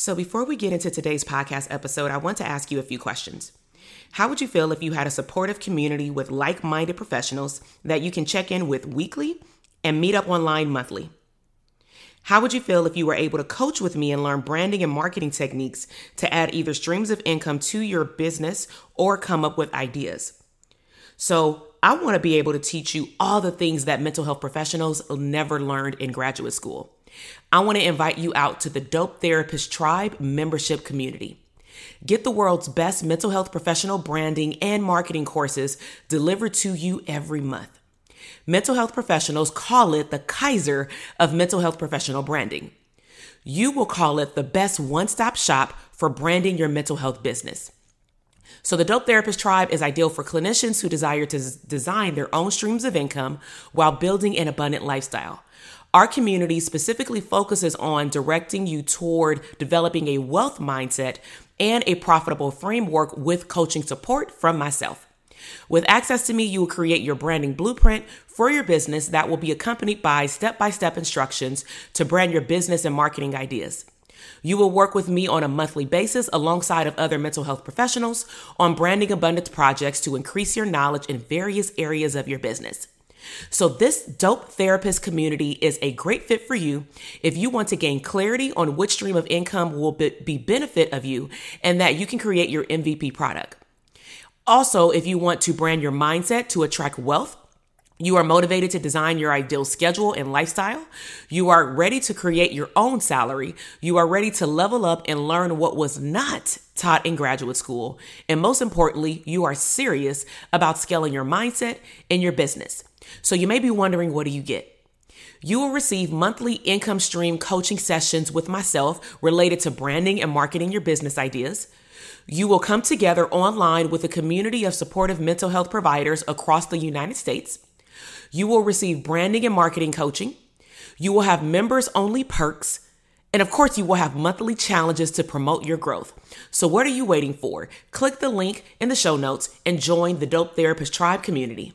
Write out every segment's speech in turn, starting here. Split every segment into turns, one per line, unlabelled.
So, before we get into today's podcast episode, I want to ask you a few questions. How would you feel if you had a supportive community with like minded professionals that you can check in with weekly and meet up online monthly? How would you feel if you were able to coach with me and learn branding and marketing techniques to add either streams of income to your business or come up with ideas? So, I want to be able to teach you all the things that mental health professionals never learned in graduate school. I want to invite you out to the Dope Therapist Tribe membership community. Get the world's best mental health professional branding and marketing courses delivered to you every month. Mental health professionals call it the Kaiser of mental health professional branding. You will call it the best one stop shop for branding your mental health business. So, the Dope Therapist Tribe is ideal for clinicians who desire to design their own streams of income while building an abundant lifestyle. Our community specifically focuses on directing you toward developing a wealth mindset and a profitable framework with coaching support from myself. With access to me, you will create your branding blueprint for your business that will be accompanied by step by step instructions to brand your business and marketing ideas. You will work with me on a monthly basis alongside of other mental health professionals on branding abundance projects to increase your knowledge in various areas of your business. So, this dope therapist community is a great fit for you if you want to gain clarity on which stream of income will be benefit of you and that you can create your MVP product. Also, if you want to brand your mindset to attract wealth, you are motivated to design your ideal schedule and lifestyle. You are ready to create your own salary. You are ready to level up and learn what was not taught in graduate school. And most importantly, you are serious about scaling your mindset and your business. So you may be wondering, what do you get? You will receive monthly income stream coaching sessions with myself related to branding and marketing your business ideas. You will come together online with a community of supportive mental health providers across the United States. You will receive branding and marketing coaching. You will have members only perks. And of course, you will have monthly challenges to promote your growth. So, what are you waiting for? Click the link in the show notes and join the Dope Therapist Tribe community.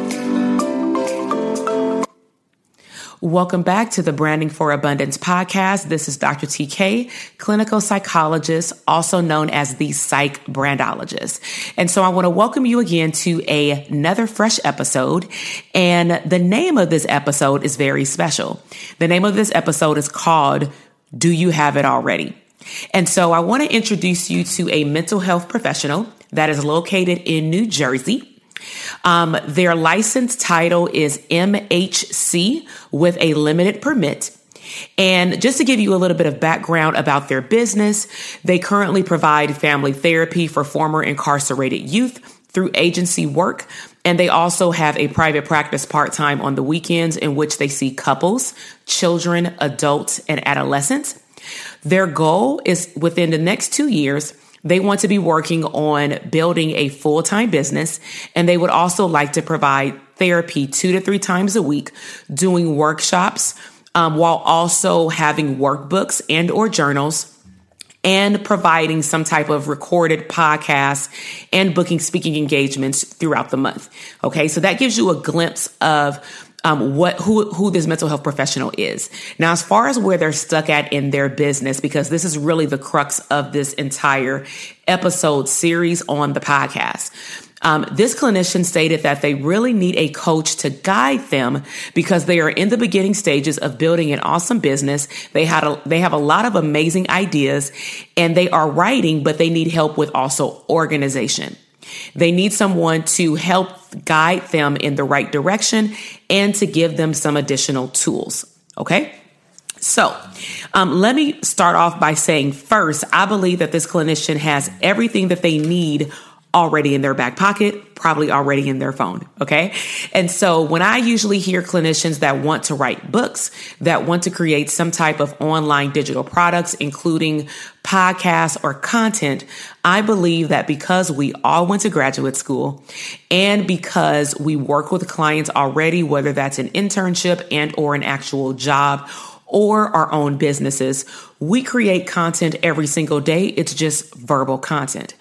Welcome back to the Branding for Abundance podcast. This is Dr. TK, clinical psychologist, also known as the psych brandologist. And so I want to welcome you again to a, another fresh episode. And the name of this episode is very special. The name of this episode is called Do You Have It Already? And so I want to introduce you to a mental health professional that is located in New Jersey. Um, their license title is MHC with a limited permit. And just to give you a little bit of background about their business, they currently provide family therapy for former incarcerated youth through agency work. And they also have a private practice part time on the weekends in which they see couples, children, adults, and adolescents. Their goal is within the next two years they want to be working on building a full time business, and they would also like to provide therapy two to three times a week, doing workshops, um, while also having workbooks and or journals and providing some type of recorded podcast and booking speaking engagements throughout the month. Okay. So that gives you a glimpse of um, what who who this mental health professional is. Now, as far as where they're stuck at in their business, because this is really the crux of this entire episode series on the podcast. Um, this clinician stated that they really need a coach to guide them because they are in the beginning stages of building an awesome business. They had a, they have a lot of amazing ideas and they are writing, but they need help with also organization. They need someone to help guide them in the right direction and to give them some additional tools. Okay. So, um, let me start off by saying first, I believe that this clinician has everything that they need already in their back pocket, probably already in their phone. Okay. And so when I usually hear clinicians that want to write books, that want to create some type of online digital products, including podcasts or content, I believe that because we all went to graduate school and because we work with clients already, whether that's an internship and or an actual job or our own businesses, we create content every single day. It's just verbal content.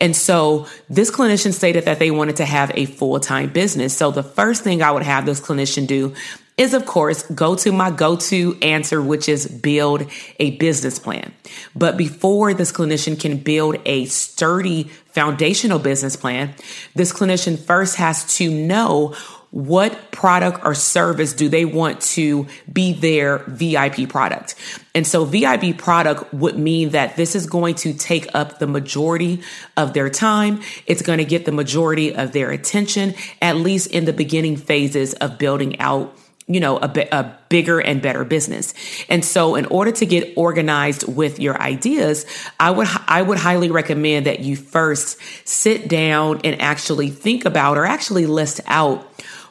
And so this clinician stated that they wanted to have a full time business. So the first thing I would have this clinician do is of course go to my go to answer, which is build a business plan. But before this clinician can build a sturdy foundational business plan, this clinician first has to know what product or service do they want to be their VIP product? And so VIP product would mean that this is going to take up the majority of their time. It's going to get the majority of their attention, at least in the beginning phases of building out you know, a, a bigger and better business. And so in order to get organized with your ideas, I would, I would highly recommend that you first sit down and actually think about or actually list out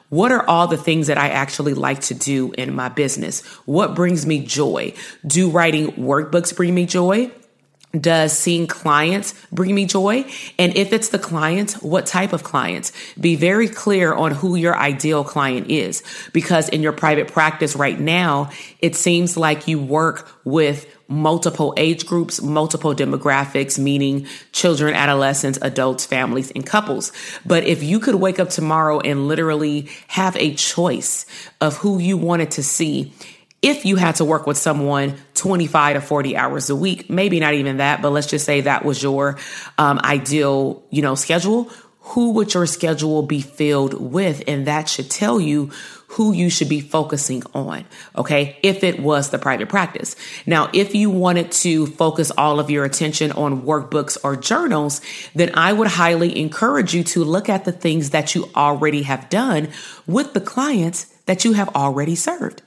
what are all the things that I actually like to do in my business? What brings me joy? Do writing workbooks bring me joy? Does seeing clients bring me joy? And if it's the clients, what type of clients? Be very clear on who your ideal client is. Because in your private practice right now, it seems like you work with multiple age groups, multiple demographics, meaning children, adolescents, adults, families, and couples. But if you could wake up tomorrow and literally have a choice of who you wanted to see, if you had to work with someone 25 to 40 hours a week, maybe not even that, but let's just say that was your um, ideal, you know, schedule. Who would your schedule be filled with? And that should tell you who you should be focusing on. Okay. If it was the private practice. Now, if you wanted to focus all of your attention on workbooks or journals, then I would highly encourage you to look at the things that you already have done with the clients that you have already served.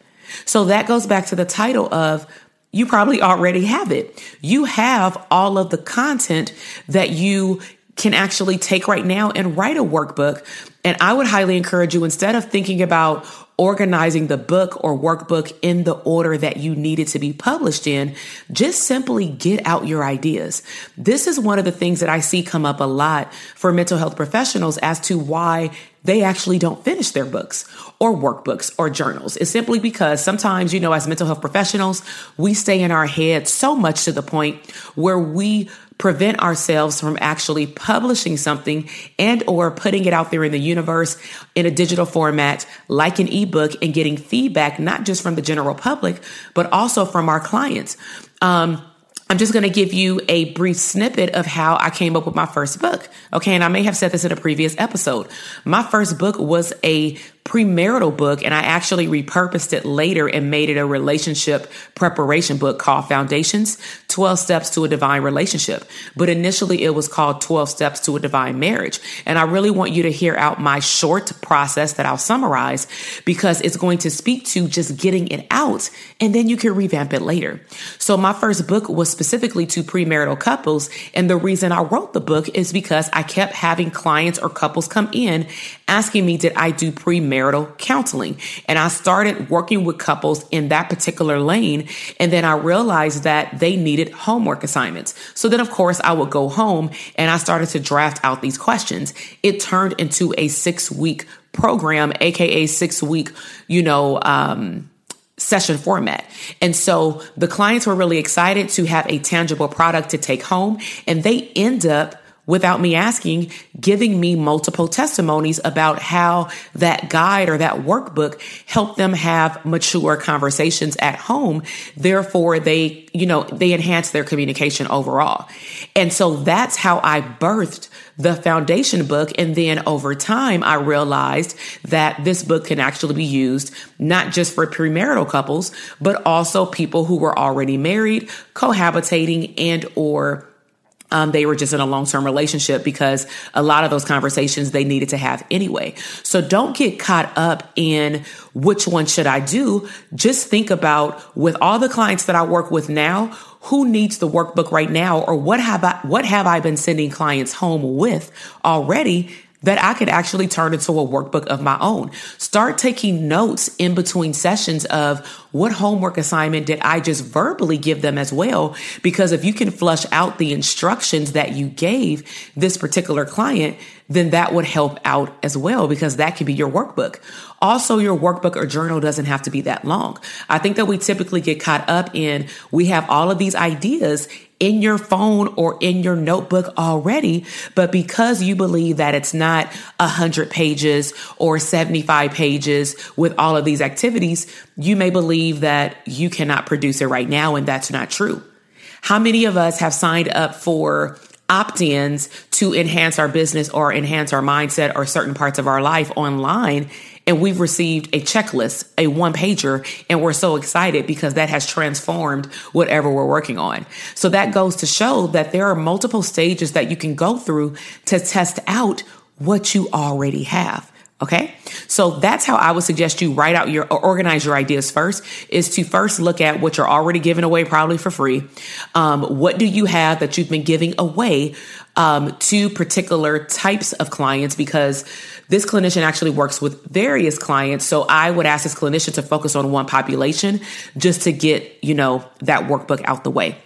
So that goes back to the title of you probably already have it. You have all of the content that you can actually take right now and write a workbook. And I would highly encourage you instead of thinking about organizing the book or workbook in the order that you need it to be published in, just simply get out your ideas. This is one of the things that I see come up a lot for mental health professionals as to why they actually don't finish their books or workbooks or journals. It's simply because sometimes, you know, as mental health professionals, we stay in our head so much to the point where we prevent ourselves from actually publishing something and or putting it out there in the universe in a digital format like an ebook and getting feedback not just from the general public but also from our clients um, I'm just going to give you a brief snippet of how I came up with my first book. Okay. And I may have said this in a previous episode. My first book was a premarital book and I actually repurposed it later and made it a relationship preparation book called Foundations 12 Steps to a Divine Relationship. But initially it was called 12 Steps to a Divine Marriage. And I really want you to hear out my short process that I'll summarize because it's going to speak to just getting it out and then you can revamp it later. So my first book was specifically to premarital couples. And the reason I wrote the book is because I kept having clients or couples come in asking me, did I do premarital counseling? And I started working with couples in that particular lane. And then I realized that they needed homework assignments. So then, of course, I would go home and I started to draft out these questions. It turned into a six week program, AKA six week, you know, um, session format. And so the clients were really excited to have a tangible product to take home and they end up without me asking, giving me multiple testimonies about how that guide or that workbook helped them have mature conversations at home. Therefore, they, you know, they enhance their communication overall. And so that's how I birthed the foundation book. And then over time, I realized that this book can actually be used not just for premarital couples, but also people who were already married, cohabitating and or um, they were just in a long term relationship because a lot of those conversations they needed to have anyway. So don't get caught up in which one should I do. Just think about with all the clients that I work with now, who needs the workbook right now or what have I, what have I been sending clients home with already that I could actually turn into a workbook of my own. Start taking notes in between sessions of what homework assignment did I just verbally give them as well? Because if you can flush out the instructions that you gave this particular client, then that would help out as well because that could be your workbook. Also, your workbook or journal doesn't have to be that long. I think that we typically get caught up in we have all of these ideas in your phone or in your notebook already. But because you believe that it's not a hundred pages or 75 pages with all of these activities, you may believe that you cannot produce it right now. And that's not true. How many of us have signed up for opt-ins to enhance our business or enhance our mindset or certain parts of our life online and we've received a checklist, a one pager, and we're so excited because that has transformed whatever we're working on. So that goes to show that there are multiple stages that you can go through to test out what you already have. Okay. So that's how I would suggest you write out your or organize your ideas first is to first look at what you're already giving away, probably for free. Um, what do you have that you've been giving away um, to particular types of clients? Because this clinician actually works with various clients. So I would ask this clinician to focus on one population just to get, you know, that workbook out the way.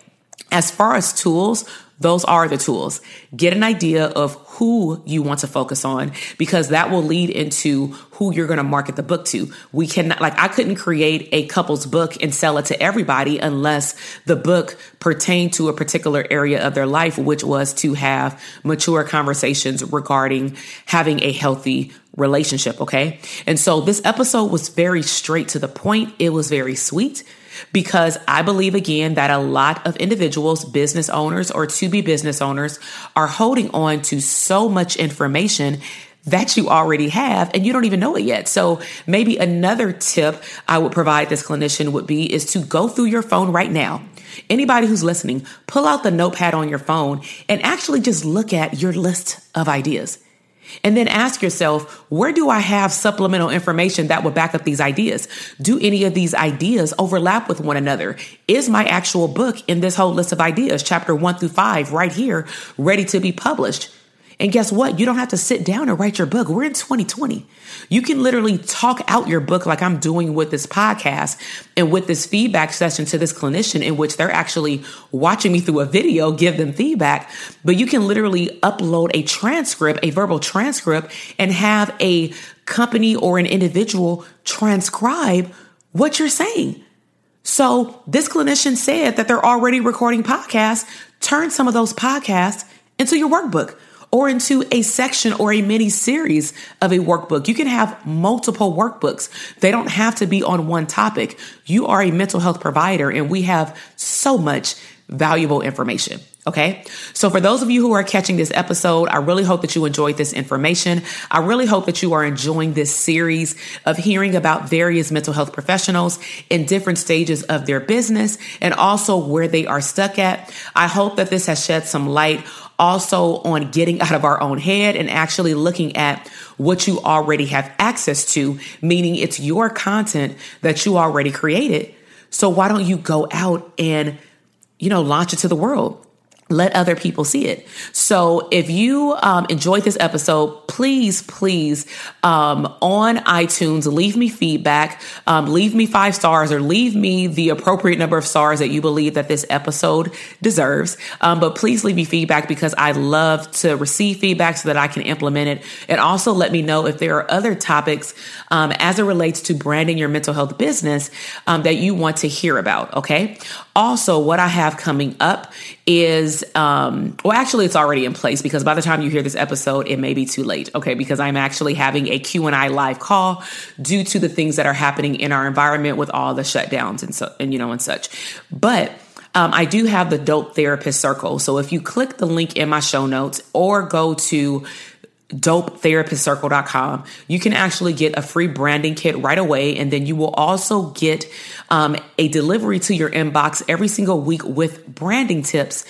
As far as tools, those are the tools. Get an idea of who you want to focus on because that will lead into who you're going to market the book to. We cannot, like, I couldn't create a couple's book and sell it to everybody unless the book pertained to a particular area of their life, which was to have mature conversations regarding having a healthy relationship. Okay. And so this episode was very straight to the point. It was very sweet because I believe again that a lot of individuals, business owners or to be business owners are holding on to so much information that you already have and you don't even know it yet. So maybe another tip I would provide this clinician would be is to go through your phone right now. Anybody who's listening, pull out the notepad on your phone and actually just look at your list of ideas. And then ask yourself, where do I have supplemental information that would back up these ideas? Do any of these ideas overlap with one another? Is my actual book in this whole list of ideas, chapter one through five, right here, ready to be published? And guess what? You don't have to sit down and write your book. We're in 2020. You can literally talk out your book like I'm doing with this podcast and with this feedback session to this clinician in which they're actually watching me through a video, give them feedback. But you can literally upload a transcript, a verbal transcript, and have a company or an individual transcribe what you're saying. So this clinician said that they're already recording podcasts. Turn some of those podcasts into your workbook or into a section or a mini series of a workbook. You can have multiple workbooks. They don't have to be on one topic. You are a mental health provider and we have so much valuable information. Okay. So for those of you who are catching this episode, I really hope that you enjoyed this information. I really hope that you are enjoying this series of hearing about various mental health professionals in different stages of their business and also where they are stuck at. I hope that this has shed some light also on getting out of our own head and actually looking at what you already have access to, meaning it's your content that you already created. So why don't you go out and, you know, launch it to the world? Let other people see it. So if you um, enjoyed this episode, please, please, um, on iTunes, leave me feedback, um, leave me five stars or leave me the appropriate number of stars that you believe that this episode deserves. Um, but please leave me feedback because I love to receive feedback so that I can implement it. And also let me know if there are other topics um, as it relates to branding your mental health business um, that you want to hear about. Okay. Also, what I have coming up is, um, well, actually, it's already in place because by the time you hear this episode, it may be too late. Okay, because I'm actually having a Q and A live call due to the things that are happening in our environment with all the shutdowns and so and you know and such. But um, I do have the Dope Therapist Circle. So if you click the link in my show notes or go to dopetherapistcircle.com. You can actually get a free branding kit right away. And then you will also get um, a delivery to your inbox every single week with branding tips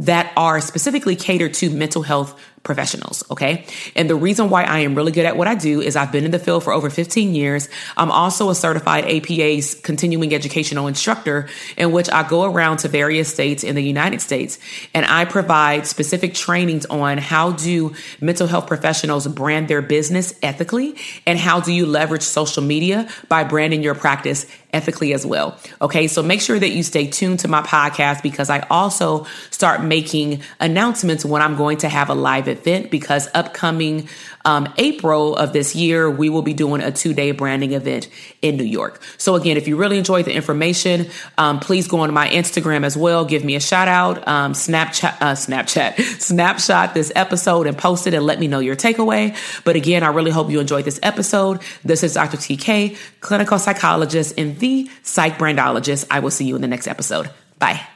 that are specifically catered to mental health professionals. Okay. And the reason why I am really good at what I do is I've been in the field for over 15 years. I'm also a certified APA's continuing educational instructor in which I go around to various states in the United States and I provide specific trainings on how do mental health professionals brand their business ethically and how do you leverage social media by branding your practice ethically as well. Okay. So make sure that you stay tuned to my podcast because I also start making announcements when I'm going to have a live event because upcoming um, April of this year, we will be doing a two day branding event in New York. So, again, if you really enjoyed the information, um, please go on my Instagram as well. Give me a shout out, um, Snapchat, uh, Snapchat, snapshot this episode and post it and let me know your takeaway. But again, I really hope you enjoyed this episode. This is Dr. TK, clinical psychologist and the psych brandologist. I will see you in the next episode. Bye.